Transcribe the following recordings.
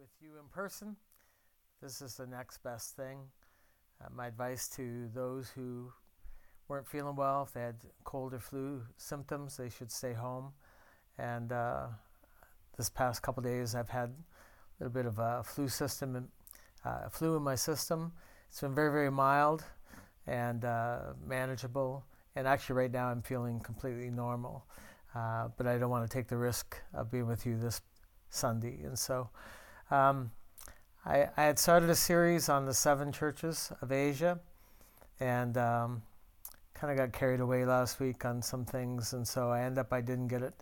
with you in person. This is the next best thing. Uh, my advice to those who weren't feeling well, if they had cold or flu symptoms, they should stay home. And uh, this past couple days, I've had a little bit of a flu system, uh, flu in my system. It's been very, very mild and uh, manageable. And actually, right now, I'm feeling completely normal. Uh, but I don't want to take the risk of being with you this Sunday. And so um, I, I, had started a series on the seven churches of Asia and um, kind of got carried away last week on some things. And so I end up, I didn't get it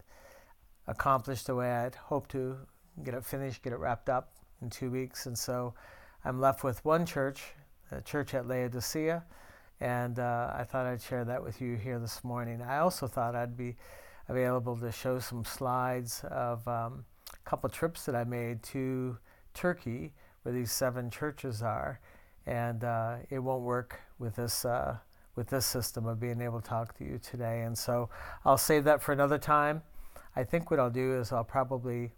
accomplished the way I'd hoped to get it finished, get it wrapped up in two weeks. And so I'm left with one church, a church at Laodicea. And uh, I thought I'd share that with you here this morning. I also thought I'd be available to show some slides of um, a couple trips that I made to Turkey, where these seven churches are, and uh, it won't work with this uh, with this system of being able to talk to you today. And so I'll save that for another time. I think what I'll do is I'll probably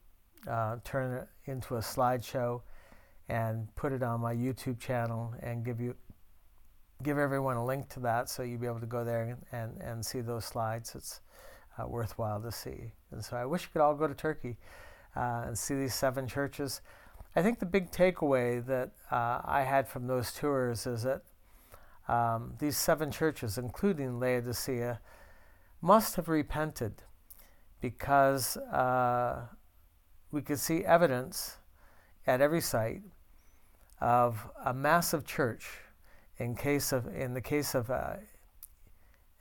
uh, turn it into a slideshow and put it on my YouTube channel and give you give everyone a link to that so you'll be able to go there and, and, and see those slides. It's uh, worthwhile to see. And so I wish you could all go to Turkey uh, and see these seven churches. I think the big takeaway that uh, I had from those tours is that um, these seven churches, including Laodicea, must have repented because uh, we could see evidence at every site of a massive church. In case of in the case of uh,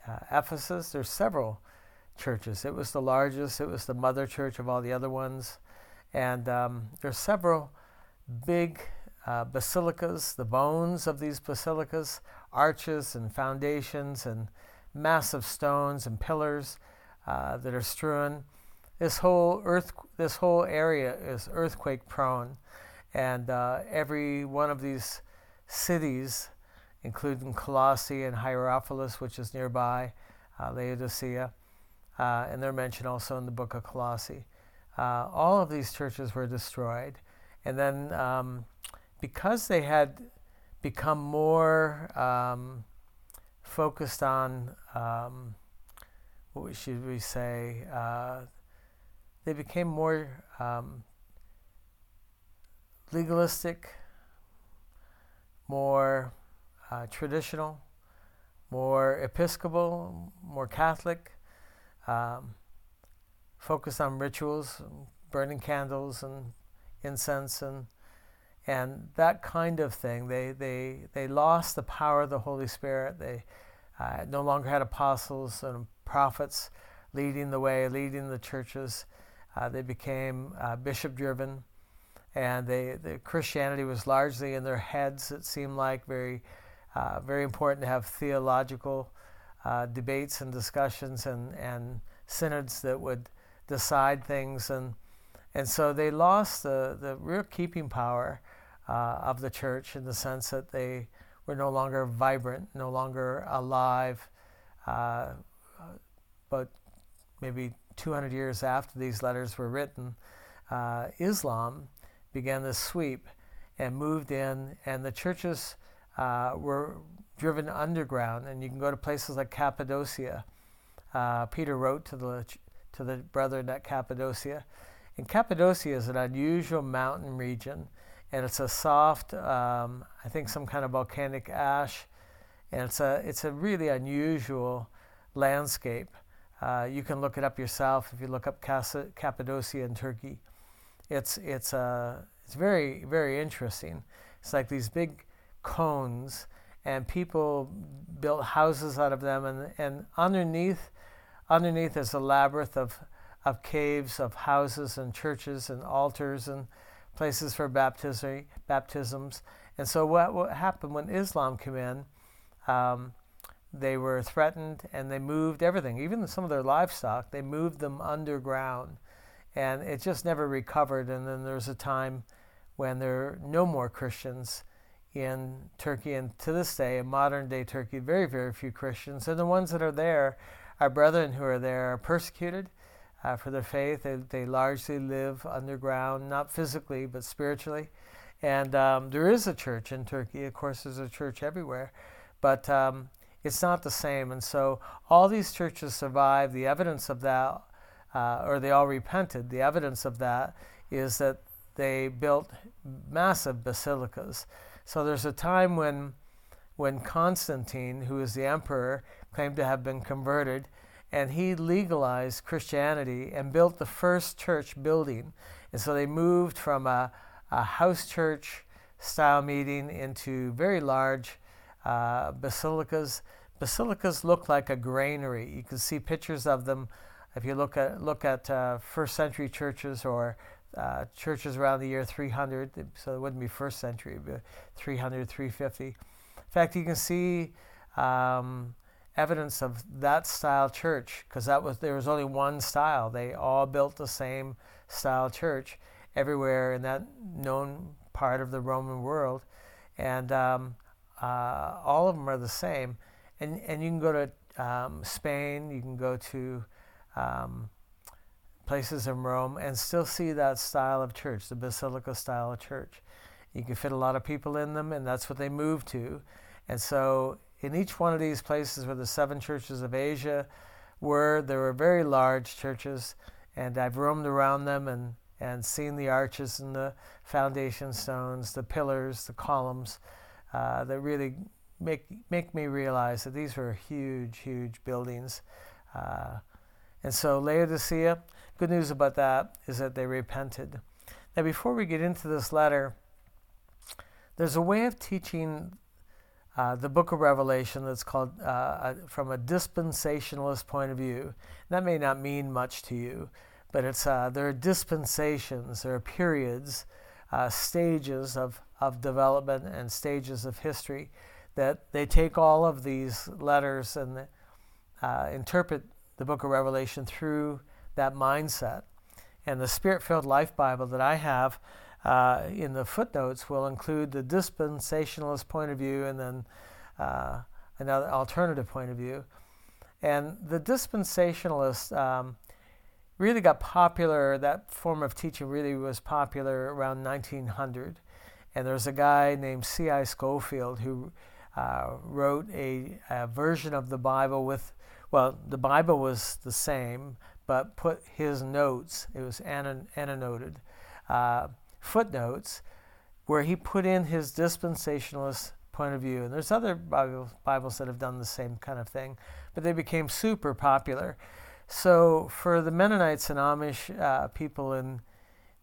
uh, Ephesus, there's several churches. It was the largest, it was the mother church of all the other ones. And um, there's several big uh, basilicas, the bones of these basilicas, arches and foundations and massive stones and pillars uh, that are strewn. This whole earth, this whole area is earthquake prone, and uh, every one of these cities, including Colossae and Hierapolis, which is nearby, uh, Laodicea, uh, and they're mentioned also in the book of Colossae. Uh, all of these churches were destroyed. And then, um, because they had become more um, focused on, um, what should we say, uh, they became more um, legalistic, more uh, traditional, more Episcopal, more Catholic um, focus on rituals, burning candles and incense and and that kind of thing. They they they lost the power of the Holy Spirit. They uh, no longer had apostles and prophets leading the way, leading the churches. Uh, they became uh, bishop driven, and they the Christianity was largely in their heads. It seemed like very uh, very important to have theological uh, debates and discussions and, and synods that would decide things. And, and so they lost the, the real keeping power uh, of the church in the sense that they were no longer vibrant, no longer alive. Uh, but maybe 200 years after these letters were written, uh, Islam began this sweep and moved in, and the churches uh, were driven underground, and you can go to places like Cappadocia. Uh, Peter wrote to the to the brethren at Cappadocia, and Cappadocia is an unusual mountain region, and it's a soft, um, I think, some kind of volcanic ash, and it's a it's a really unusual landscape. Uh, you can look it up yourself if you look up Cappadocia in Turkey. It's it's uh, it's very very interesting. It's like these big cones and people built houses out of them. And, and underneath, underneath is a labyrinth of, of caves, of houses and churches and altars and places for baptism, baptisms. And so what, what happened when Islam came in, um, they were threatened and they moved everything, even some of their livestock, they moved them underground. And it just never recovered. And then there's a time when there were no more Christians in Turkey, and to this day, in modern day Turkey, very, very few Christians. And the ones that are there, our brethren who are there, are persecuted. uh, for their faith. They, they largely live underground, not physically, but spiritually. And um, there is a church in Turkey. Of course, there's a church everywhere. But um, it's not the same. And so all these churches survive. The evidence of that, uh, or they all repented, the evidence of that is that they built massive basilicas. So there's a time when, when Constantine, who is the emperor, claimed to have been converted, and he legalized Christianity and built the first church building. And so they moved from a, a house church style meeting into very large uh, basilicas. Basilicas look like a granary. You can see pictures of them if you look at look at uh, first century churches or uh, churches around the year 300. So it wouldn't be first century, but 300, 350. In fact, you can see um, evidence of that style church because that was there was only one style. They all built the same style church everywhere in that known part of the Roman world, and um, uh, all of them are the same. And and you can go to um, Spain, you can go to um, places in Rome, and still see that style of church, the basilica style of church. You can fit a lot of people in them, and that's what they moved to. And so in each one of these places where the seven churches of Asia were, there were very large churches, and I've roamed around them and, and seen the arches and the foundation stones, the pillars, the columns uh, that really make, make me realize that these were huge, huge buildings. Uh, and so Laodicea, good news about that is that they repented. Now, before we get into this letter, there's a way of teaching uh, the book of Revelation that's called uh, uh, from a dispensationalist point of view. That may not mean much to you, but it's uh, there are dispensations, there are periods, uh, stages of, of development and stages of history that they take all of these letters and interpret the book of Revelation through that mindset. And the Spirit filled Life Bible that I have uh, in the footnotes will include the dispensationalist point of view and then uh, another alternative point of view. And the dispensationalist um, really got popular, that form of teaching really was popular around 1900. And there's a guy named C.I. Scofield who uh, wrote a, a, version of the Bible with, well, the Bible was the same, but put his notes, it was annotated, uh, footnotes where he put in his dispensationalist point of view. And there's other Bibles that have done the same kind of thing, but they became super popular. So for the Mennonites and Amish uh, people in,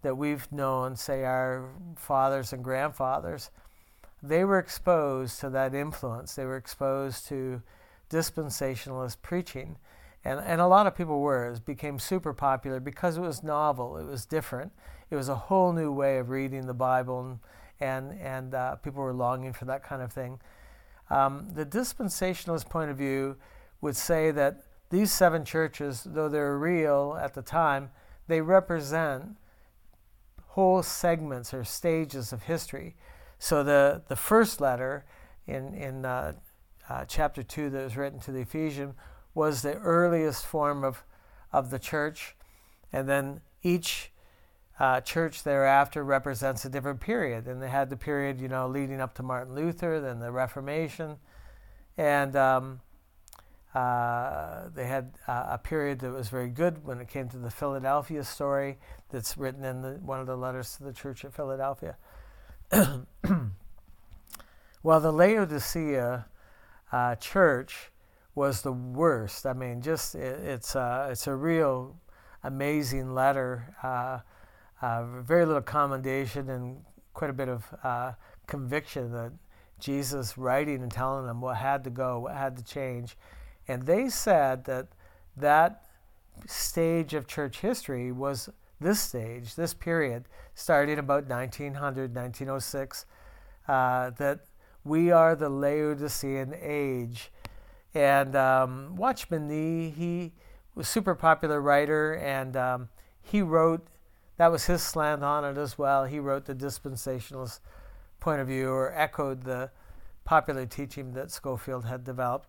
that we've known, say our fathers and grandfathers, they were exposed to that influence. They were exposed to dispensationalist preaching. And, and a lot of people were. It became super popular because it was novel, it was different it was a whole new way of reading the Bible, and and, and uh, people were longing for that kind of thing. Um, the dispensationalist point of view would say that these seven churches, though they're real at the time, they represent whole segments or stages of history. So the, the first letter in, in uh, uh, chapter 2 that was written to the Ephesians was the earliest form of, of the church. And then each uh, church thereafter represents a different period. And they had the period, you know, leading up to Martin Luther, then the Reformation, and um, uh, they had uh, a period that was very good when it came to the Philadelphia story that's written in the, one of the letters to the church at Philadelphia. well, the Laodicea uh, church was the worst. I mean, just it, it's, uh, it's a real amazing letter uh, uh, very little commendation and quite a bit of uh, conviction that Jesus writing and telling them what had to go, what had to change. And they said that that stage of church history was this stage, this period, starting about 1900, 1906, uh, that we are the Laodicean age. And um, Watchman Nee, he was super popular writer, and um, he wrote that was his slant on it as well. He wrote the dispensationalist point of view or echoed the popular teaching that Scofield had developed.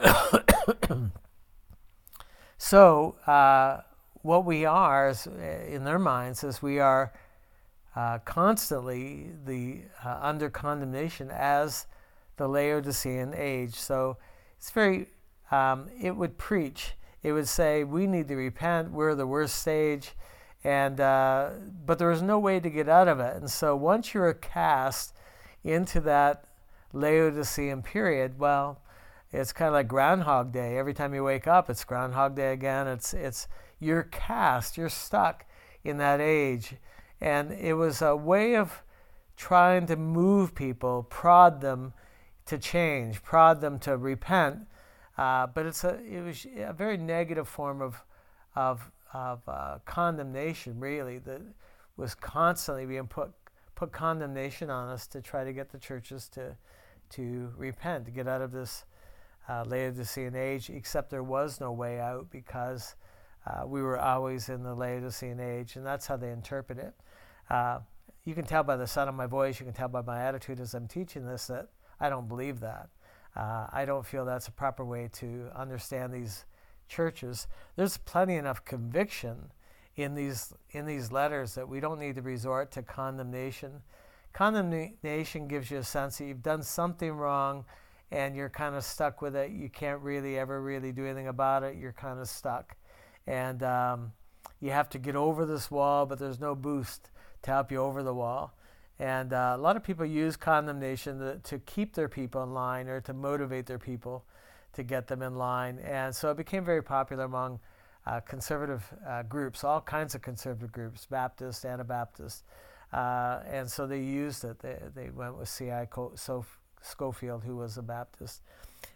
so, uh, what we are is, in their minds is we are uh, constantly the uh, under condemnation as the Laodicean age. So it's very, um, it would preach. It would say we need to repent. We're the worst stage, and uh, but there was no way to get out of it. And so once you're cast into that Laodicean period, well, it's kind of like Groundhog Day. Every time you wake up, it's Groundhog Day again. It's it's you're cast. You're stuck in that age and it was a way of trying to move people, prod them to change, prod them to repent. Uh, but it's a, it was a very negative form of, of, of uh, condemnation, really, that was constantly being put, put condemnation on us to try to get the churches to, to repent, to get out of this uh, Laodicean age, except there was no way out because uh, we were always in the Laodicean age, and that's how they interpret it. Uh, you can tell by the sound of my voice, you can tell by my attitude as I'm teaching this that I don't believe that. Uh, I don't feel that's a proper way to understand these churches. There's plenty enough conviction in these in these letters that we don't need to resort to condemnation. Condemnation gives you a sense that you've done something wrong and you're kind of stuck with it. You can't really ever really do anything about it. You're kind of stuck. And um, you have to get over this wall, but there's no boost to help you over the wall. And uh, a lot of people use condemnation to, to, keep their people in line or to motivate their people to get them in line. And so it became very popular among uh, conservative uh, groups, all kinds of conservative groups, Baptist, Anabaptist. Uh, and so they used it. They, they went with C.I. Scofield, who was a Baptist.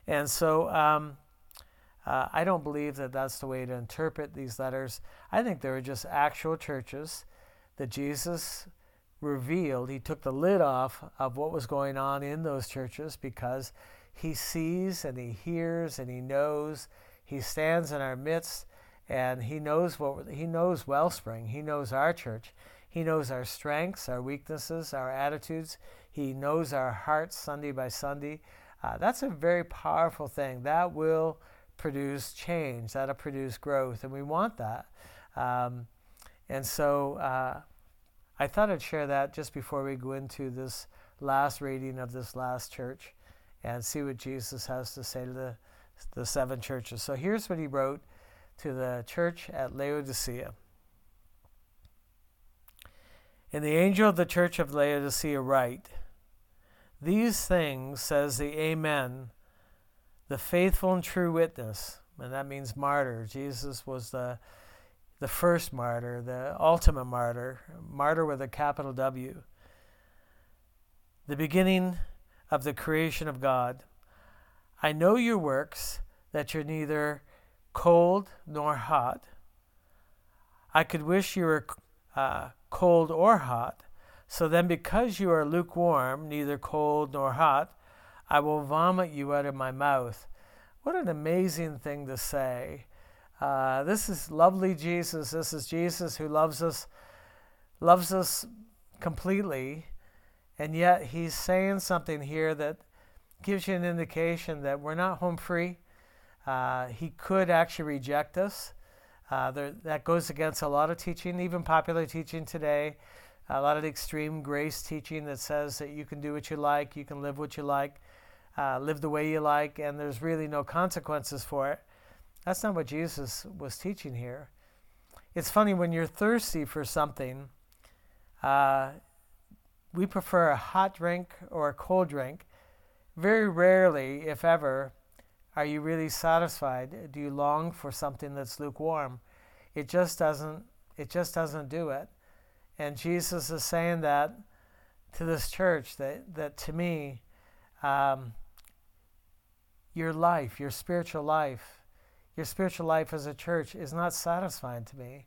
And so um, uh, I don't believe that that's the way to interpret these letters. I think they were just actual churches that Jesus revealed, he took the lid off of what was going on in those churches because he sees and he hears and he knows. He stands in our midst and he knows what he knows Wellspring. He knows our church. He knows our strengths, our weaknesses, our attitudes. He knows our hearts Sunday by Sunday. Uh, that's a very powerful thing. That will produce change. That'll produce growth, and we want that. Um, and so uh, I thought I'd share that just before we go into this last reading of this last church and see what Jesus has to say to the, the seven churches. So here's what he wrote to the church at Laodicea. And the angel of the church of Laodicea write, These things says the Amen, the faithful and true witness, and that means martyr. Jesus was the the first martyr, the ultimate martyr, martyr with a capital W, the beginning of the creation of God. I know your works, that you're neither cold nor hot. I could wish you were uh, cold or hot. So then, because you are lukewarm, neither cold nor hot, I will vomit you out of my mouth. What an amazing thing to say. Uh, this is lovely Jesus. This is Jesus who loves us, loves us completely, and yet he's saying something here that gives you an indication that we're not home free. Uh, he could actually reject us. Uh, there, that goes against a lot of teaching, even popular teaching today. A lot of extreme grace teaching that says that you can do what you like, you can live what you like, uh, live the way you like, and there's really no consequences for it. That's not what Jesus was teaching here. It's funny when you're thirsty for something, uh, we prefer a hot drink or a cold drink. Very rarely, if ever, are you really satisfied. Do you long for something that's lukewarm? It just doesn't. It just doesn't do it. And Jesus is saying that to this church that that to me, um, your life, your spiritual life, your spiritual life as a church is not satisfying to me.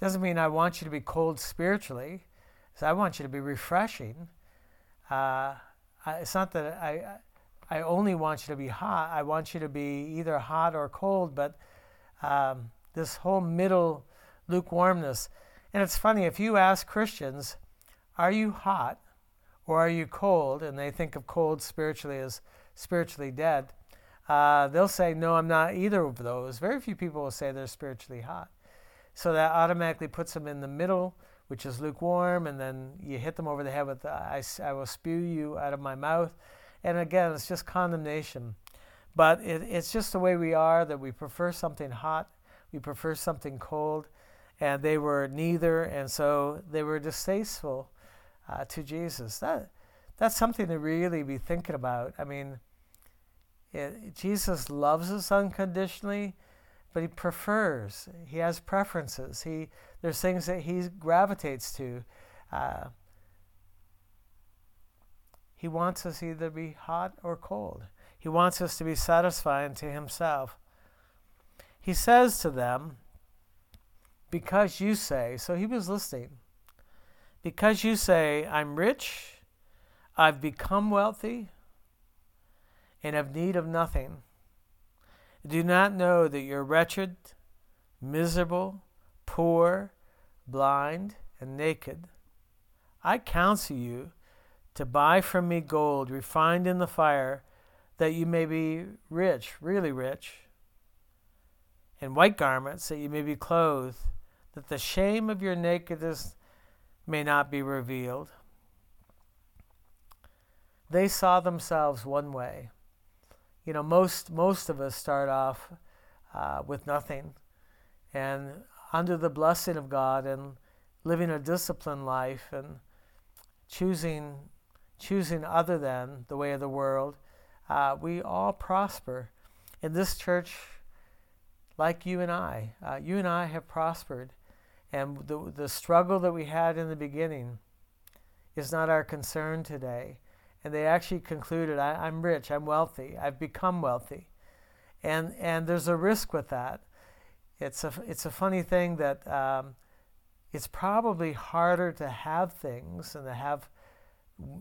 Doesn't mean I want you to be cold spiritually. So I want you to be refreshing. Uh, it's not that I, I only want you to be hot. I want you to be either hot or cold, but um, this whole middle lukewarmness. And it's funny, if you ask Christians, are you hot or are you cold? And they think of cold spiritually as spiritually dead uh, they'll say, No, I'm not either of those. Very few people will say they're spiritually hot. So that automatically puts them in the middle, which is lukewarm, and then you hit them over the head with, I, I will spew you out of my mouth. And again, it's just condemnation. But it, it's just the way we are that we prefer something hot, we prefer something cold, and they were neither, and so they were distasteful uh, to Jesus. That that's something to really be thinking about. I mean, it, Jesus loves us unconditionally, but he prefers. He has preferences. He there's things that he gravitates to. Uh, he wants us either to be hot or cold. He wants us to be satisfying to himself. He says to them, Because you say, so he was listening, because you say, I'm rich, I've become wealthy, and have need of nothing. Do not know that you're wretched, miserable, poor, blind, and naked. I counsel you to buy from me gold refined in the fire, that you may be rich, really rich, and white garments, that you may be clothed, that the shame of your nakedness may not be revealed. They saw themselves one way you know, most most of us start off uh, with nothing, and under the blessing of God and living a disciplined life and choosing choosing other than the way of the world, uh, we all prosper. In this church, like you and I, uh, you and I have prospered, and the the struggle that we had in the beginning is not our concern today and they actually concluded, I, am rich, I'm wealthy, I've become wealthy. And, and there's a risk with that. It's a, it's a funny thing that um, it's probably harder to have things and to have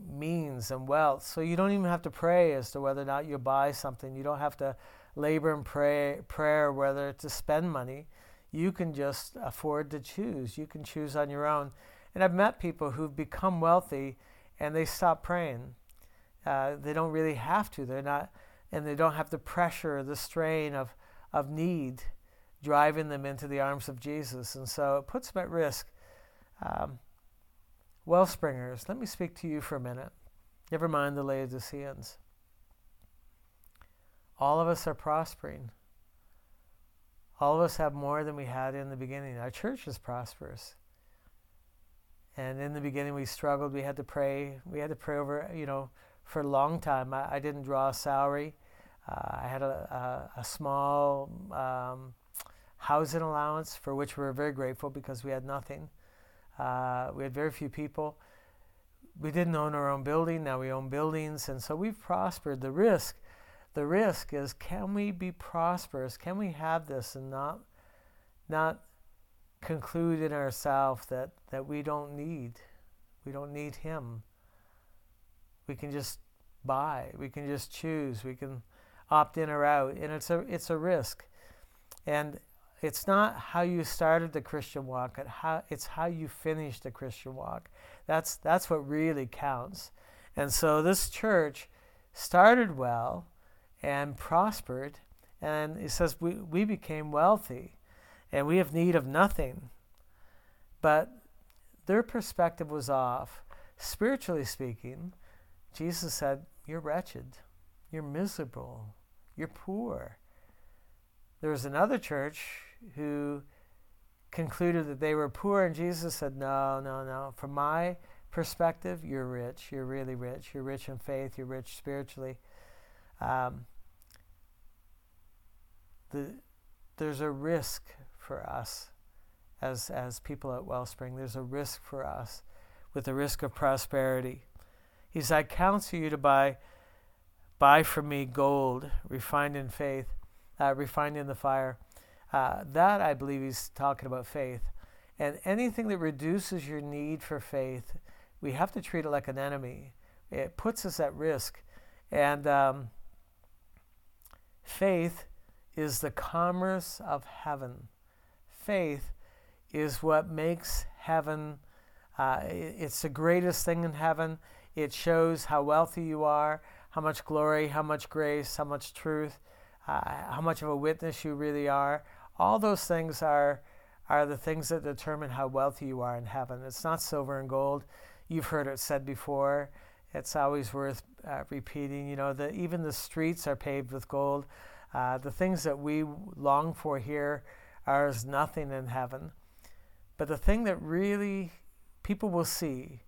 means and wealth. So you don't even have to pray as to whether or not you buy something. You don't have to labor and pray prayer whether to spend money. You can just afford to choose. You can choose on your own. And I've met people who've become wealthy and they stop praying uh, they don't really have to. They're not, and they don't have the pressure, the strain of, of need driving them into the arms of Jesus. And so it puts them at risk. Um, Wellspringers, let me speak to you for a minute. Never mind the Laodiceans. All of us are prospering. All of us have more than we had in the beginning. Our church is prosperous. And in the beginning, we struggled. We had to pray. We had to pray over, you know, for a long time. I, I didn't draw a salary. Uh, I had a, a, a small um, housing allowance for which we were very grateful because we had nothing. Uh, we had very few people. We didn't own our own building. Now we own buildings, and so we've prospered. The risk, the risk is, can we be prosperous? Can we have this and not, not conclude in ourselves that that we don't need, we don't need Him we can just buy. We can just choose. We can opt in or out, and it's a it's a risk. And it's not how you started the Christian walk; it's how, it's how you finish the Christian walk. That's that's what really counts. And so this church started well and prospered, and it says we, we became wealthy, and we have need of nothing. But their perspective was off, spiritually speaking Jesus said, You're wretched. You're miserable. You're poor. There was another church who concluded that they were poor, and Jesus said, No, no, no. From my perspective, you're rich. You're really rich. You're rich in faith. You're rich spiritually. Um, the, there's a risk for us as, as people at Wellspring. There's a risk for us with the risk of prosperity. He says, I counsel you to buy, buy from me gold refined in faith, uh, refined in the fire. Uh, that, I believe, he's talking about faith. And anything that reduces your need for faith, we have to treat it like an enemy. It puts us at risk. And um, faith is the commerce of heaven. Faith is what makes heaven, uh, it's the greatest thing in heaven. It shows how wealthy you are, how much glory, how much grace, how much truth, uh, how much of a witness you really are. All those things are, are the things that determine how wealthy you are in heaven. It's not silver and gold. You've heard it said before. It's always worth uh, repeating. You know, that even the streets are paved with gold. Uh, the things that we long for here are as nothing in heaven. But the thing that really people will see,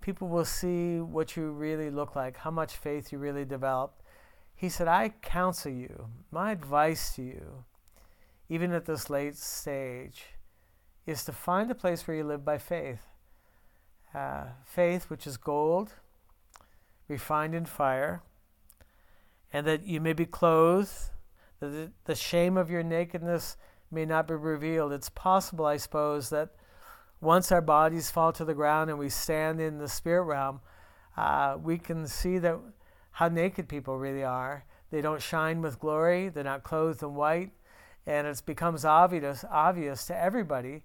people will see what you really look like, how much faith you really developed. He said, I counsel you, my advice to you, even at this late stage, is to find a place where you live by faith. Uh, faith, which is gold, refined in fire, and that you may be clothed, that the shame of your nakedness may not be revealed. It's possible, I suppose, that once our bodies fall to the ground and we stand in the spirit realm, uh, we can see that how naked people really are. They don't shine with glory. They're not clothed in white, and it becomes obvious obvious to everybody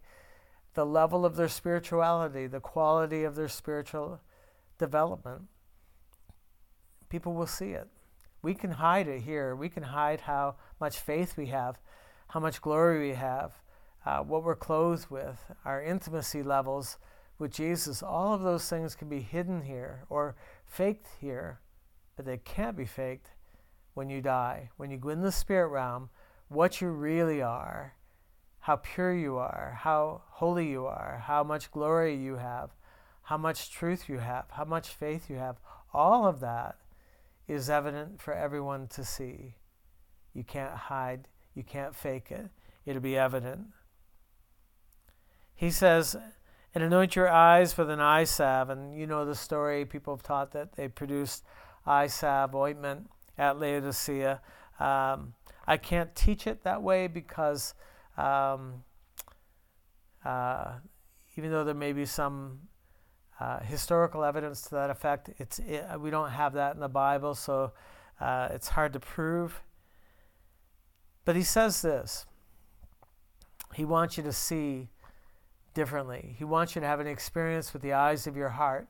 the level of their spirituality, the quality of their spiritual development. People will see it. We can hide it here. We can hide how much faith we have, how much glory we have, uh, what we're clothed with, our intimacy levels with Jesus. All of those things can be hidden here or faked here, but they can't be faked when you die. When you go in the spirit realm, what you really are how pure you are, how holy you are, how much glory you have, how much truth you have, how much faith you have. All of that is evident for everyone to see. You can't hide, you can't fake it. It'll be evident. He says, and anoint your eyes with an eye salve. And you know the story, people have taught that they produced eye salve ointment at Laodicea. Um, I can't teach it that way because um, uh, even though there may be some uh, historical evidence to that effect, it's it, we don't have that in the Bible, so uh, it's hard to prove. But he says this. He wants you to see differently. He wants you to have an experience with the eyes of your heart.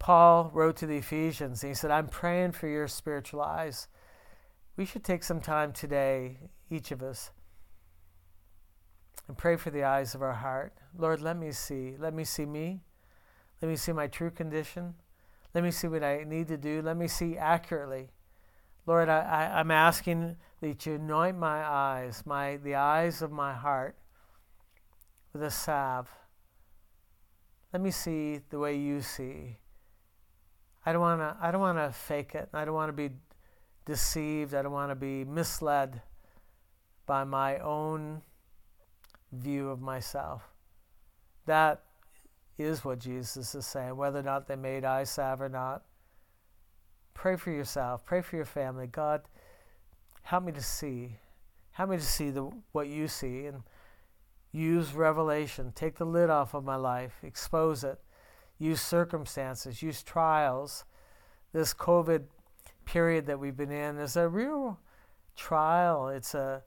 Paul wrote to the Ephesians, and he said, I'm praying for your spiritual eyes. We should take some time today, each of us, and pray for the eyes of our heart. Lord, let me see. Let me see me. Let me see my true condition. Let me see what I need to do. Let me see accurately. Lord, I, I, I'm asking that you anoint my eyes, my the eyes of my heart, with a salve. Let me see the way you see. I don't want to. I don't want to fake it. I don't want to be deceived. I don't want to be misled by my own view of myself. That is what Jesus is saying, whether or not they made salve or not. Pray for yourself, pray for your family. God, help me to see. Help me to see the, what you see and use revelation. Take the lid off of my life, expose it. Use circumstances, use trials. This COVID period that we've been in is a real trial. It's a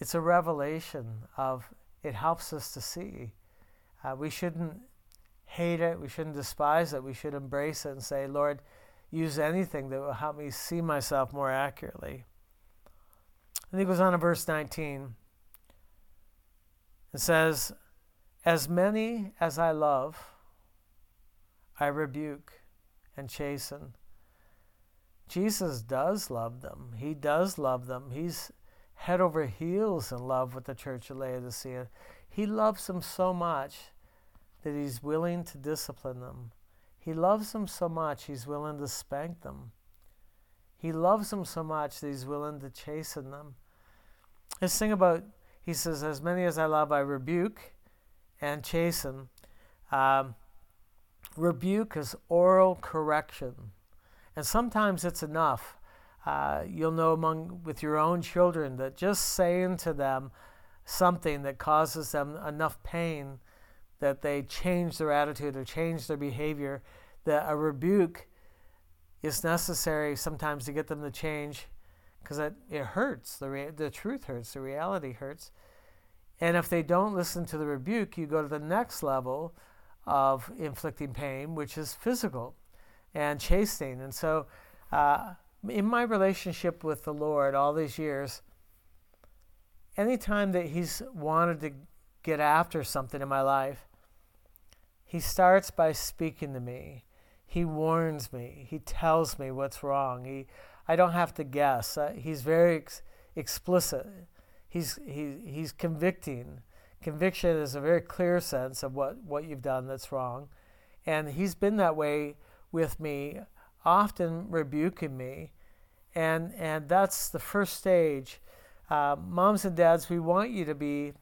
it's a revelation of it helps us to see. Uh, we shouldn't hate it. We shouldn't despise it. We should embrace it and say, Lord, use anything that will help me see myself more accurately. And he goes on to verse 19. It says, As many as I love, I rebuke and chasten. Jesus does love them. He does love them. He's head over heels in love with the church of Laodicea. He loves them so much that he's willing to discipline them. He loves them so much he's willing to spank them. He loves them so much that he's willing to chasten them. This thing about, he says, as many as I love, I rebuke and chasten. Um, rebuke is oral correction. And sometimes it's enough uh, you'll know among with your own children that just saying to them something that causes them enough pain that they change their attitude or change their behavior, that a rebuke is necessary sometimes to get them to change because it, it hurts. The, the truth hurts, the reality hurts. And if they don't listen to the rebuke, you go to the next level of inflicting pain, which is physical and chastening. And so, uh, in my relationship with the Lord all these years, anytime that he's wanted to get after something in my life, he starts by speaking to me. He warns me. He tells me what's wrong. He, I don't have to guess. Uh, he's very ex- explicit. He's, he, he's convicting. Conviction is a very clear sense of what, what you've done that's wrong. And he's been that way with me, often rebuking me. And, and that's the first stage. Uh, moms and dads, we want you to be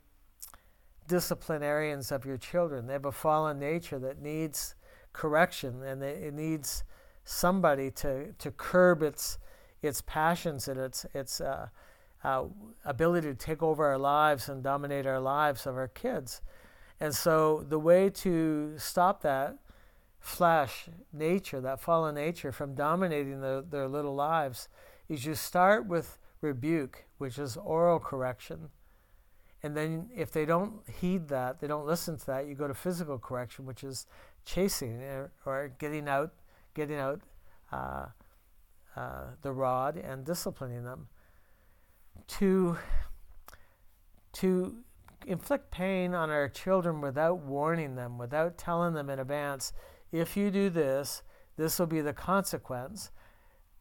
disciplinarians of your children. They have a fallen nature that needs correction and it needs somebody to, to curb its, its passions and its, its uh, uh, ability to take over our lives and dominate our lives of our kids. And so the way to stop that flesh nature, that fallen nature, from dominating the, their little lives is you start with rebuke, which is oral correction. And then if they don't heed that, they don't listen to that, you go to physical correction, which is chasing or, or getting out, getting out uh, uh, the rod and disciplining them. To, to inflict pain on our children without warning them, without telling them in advance, if you do this, this will be the consequence.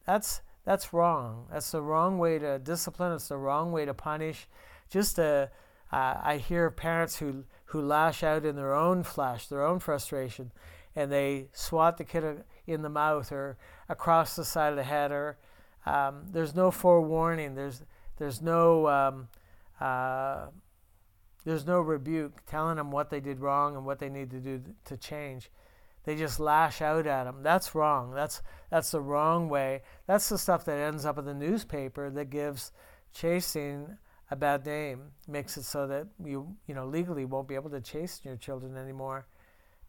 That's that's wrong. That's the wrong way to discipline. It's the wrong way to punish. Just to, uh, I hear parents who who lash out in their own flesh, their own frustration, and they swat the kid in the mouth or across the side of the head. Or um, there's no forewarning. There's there's no um, uh, there's no rebuke telling them what they did wrong and what they need to do to change. They just lash out at them. That's wrong. That's that's the wrong way. That's the stuff that ends up in the newspaper that gives chasing a bad name, makes it so that you you know legally won't be able to chase your children anymore,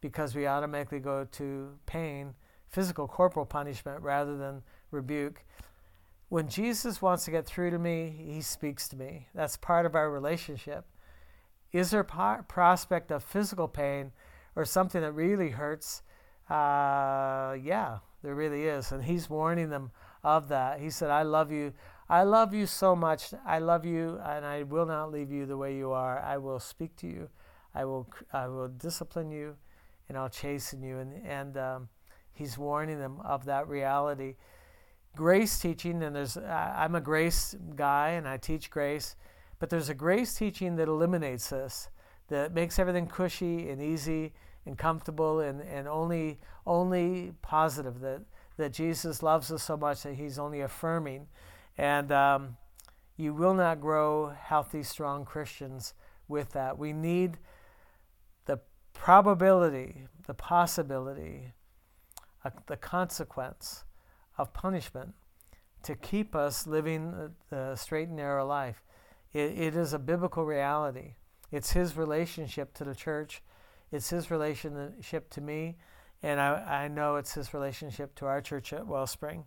because we automatically go to pain, physical corporal punishment rather than rebuke. When Jesus wants to get through to me, he speaks to me. That's part of our relationship. Is there prospect of physical pain or something that really hurts? Uh, yeah, there really is. And he's warning them of that. He said, I love you. I love you so much. I love you, and I will not leave you the way you are. I will speak to you. I will, I will discipline you, and I'll chasten you. And, and um, he's warning them of that reality. Grace teaching, and there's, I'm a grace guy, and I teach grace, but there's a grace teaching that eliminates this, that makes everything cushy and easy and comfortable and, and only only positive that that Jesus loves us so much that he's only affirming. And um, you will not grow healthy strong Christians with that. We need the probability the possibility uh, the consequence of punishment to keep us living the straight and narrow life. It, it is a biblical reality it's his relationship to the church it's his relationship to me, and I, I know it's his relationship to our church at Wellspring.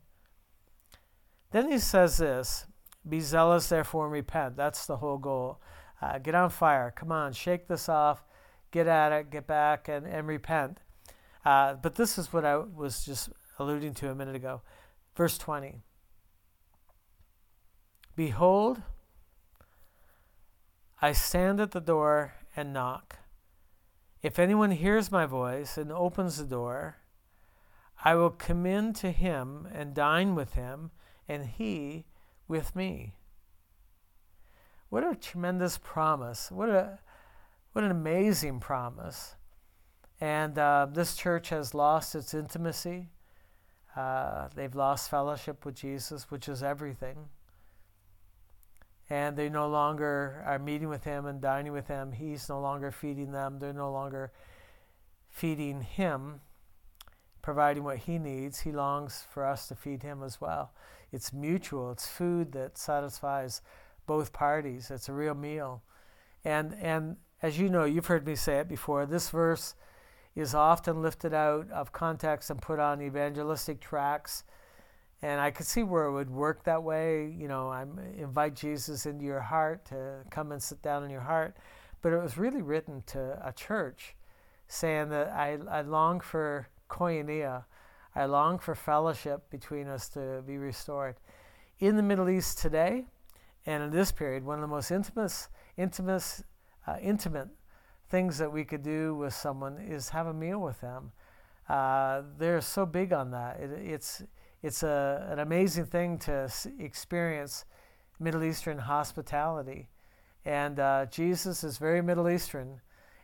Then he says this Be zealous, therefore, and repent. That's the whole goal. Uh, get on fire. Come on, shake this off. Get at it, get back, and, and repent. Uh, but this is what I was just alluding to a minute ago. Verse 20 Behold, I stand at the door and knock. If anyone hears my voice and opens the door, I will come in to him and dine with him, and he with me. What a tremendous promise. What a what an amazing promise. And uh, this church has lost its intimacy. Uh, they've lost fellowship with Jesus, which is everything and they no longer are meeting with him and dining with him. He's no longer feeding them. They're no longer feeding him, providing what he needs. He longs for us to feed him as well. It's mutual, it's food that satisfies both parties. It's a real meal. And, and as you know, you've heard me say it before, this verse is often lifted out of context and put on evangelistic tracts and I could see where it would work that way. You know, I invite Jesus into your heart to come and sit down in your heart. But it was really written to a church saying that I, I long for koinonia. I long for fellowship between us to be restored. In the Middle East today, And in this period, one of the most intimate, intimate, uh, intimate things that we could do with someone is have a meal with them. Uh, they're so big on that. It, it's it's a, an amazing thing to experience Middle Eastern hospitality. And uh, Jesus is very Middle Eastern.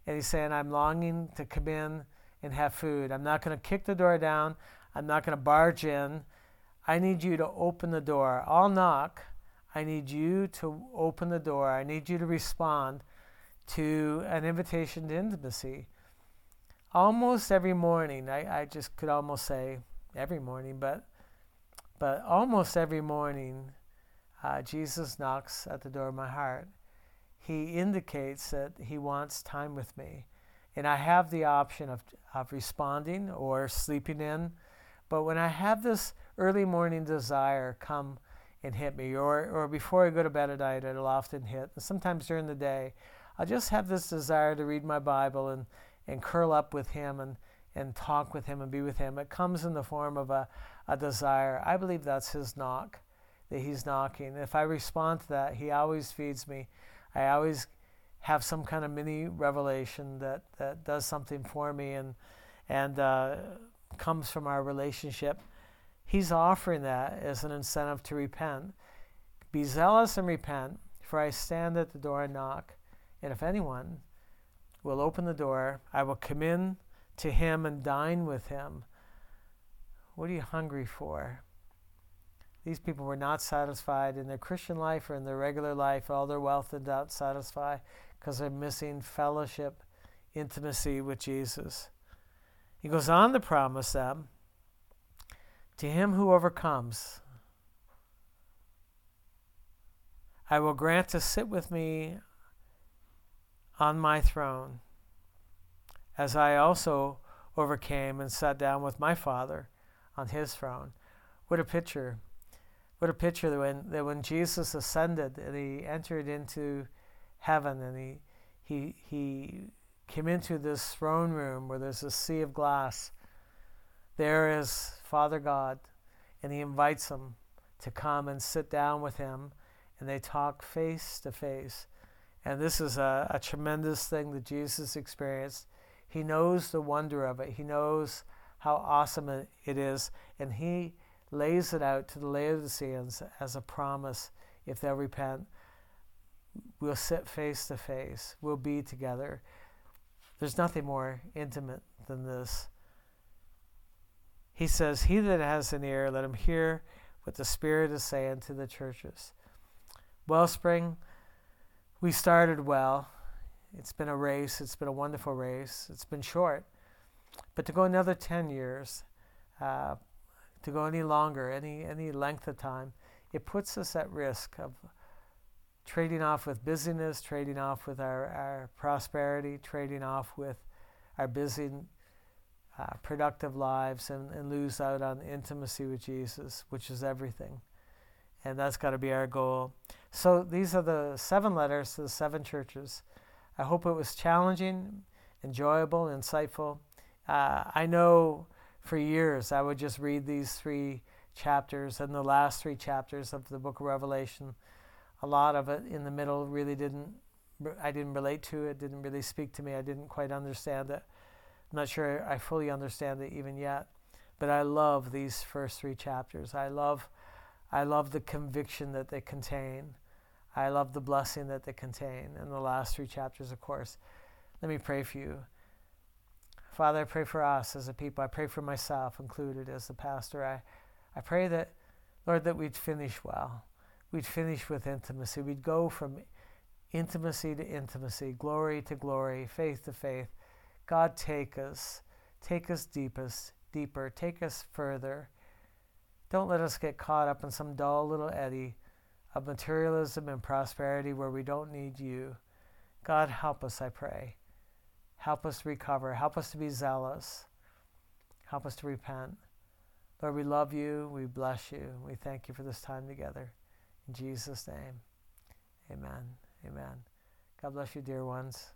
And he's saying, I'm longing to come in and have food. I'm not going to kick the door down. I'm not going to barge in. I need you to open the door. I'll knock. I need you to open the door. I need you to respond to an invitation to intimacy. Almost every morning, I, I just could almost say every morning, but but almost every morning, uh, Jesus knocks at the door of my heart. He indicates that he wants time with me. And I have the option of, of responding or sleeping in. But when I have this early morning desire come and hit me, or, or before I go to bed at night, it'll often hit. And sometimes during the day, I'll just have this desire to read my Bible and, and curl up with Him and, and talk with Him and be with Him. It comes in the form of a, a desire. I believe that's His knock, that He's knocking. If I respond to that, He always feeds me. I always have some kind of mini revelation that, that does something for me and, and uh, comes from our relationship. He's offering that as an incentive to repent. Be zealous and repent, for I stand at the door and knock. And if anyone will open the door, I will come in to him and dine with him. What are you hungry for? These people were not satisfied in their Christian life or in their regular life. All their wealth did not satisfy because they're missing fellowship, intimacy with Jesus. He goes on to promise them to him who overcomes, I will grant to sit with me on my throne, as I also overcame and sat down with my Father on his throne. What a picture. What a picture that when, that when Jesus ascended and he entered into heaven and he, he, he came into this throne room where there's a sea of glass, there is Father God, and he invites him to come and sit down with him, and they talk face to face. And this is a, a tremendous thing that Jesus experienced. He knows the wonder of it. He knows how awesome it is, and he lays it out to the Laodiceans as a promise if they'll repent. We'll sit face to face, we'll be together. There's nothing more intimate than this. He says, He that has an ear, let him hear what the Spirit is saying to the churches. Wellspring, we started well. It's been a race, it's been a wonderful race. It's been short. But to go another 10 years, uh, to go any longer, any, any length of time, it puts us at risk of trading off with busyness, trading off with our, our prosperity, trading off with our busy, uh, productive lives, and, and lose out on intimacy with Jesus, which is everything. And that's got to be our goal. So these are the seven letters to the seven churches. I hope it was challenging, enjoyable, insightful. Uh, I know for years I would just read these three chapters and the last three chapters of the book of Revelation. A lot of it in the middle really didn't, I didn't relate to it, didn't really speak to me. I didn't quite understand it. I'm not sure I fully understand it even yet. But I love these first three chapters. I love, I love the conviction that they contain. I love the blessing that they contain. And the last three chapters, of course. Let me pray for you. Father, I pray for us as a people. I pray for myself included as the pastor. I, I pray that, Lord, that we'd finish well. We'd finish with intimacy. We'd go from intimacy to intimacy, glory to glory, faith to faith. God, take us. Take us deepest, deeper. Take us further. Don't let us get caught up in some dull little eddy of materialism and prosperity where we don't need you. God, help us, I pray. Help us recover. Help us to be zealous. Help us to repent. Lord, we love you. We bless you. We thank you for this time together. In Jesus' name, amen. Amen. God bless you, dear ones.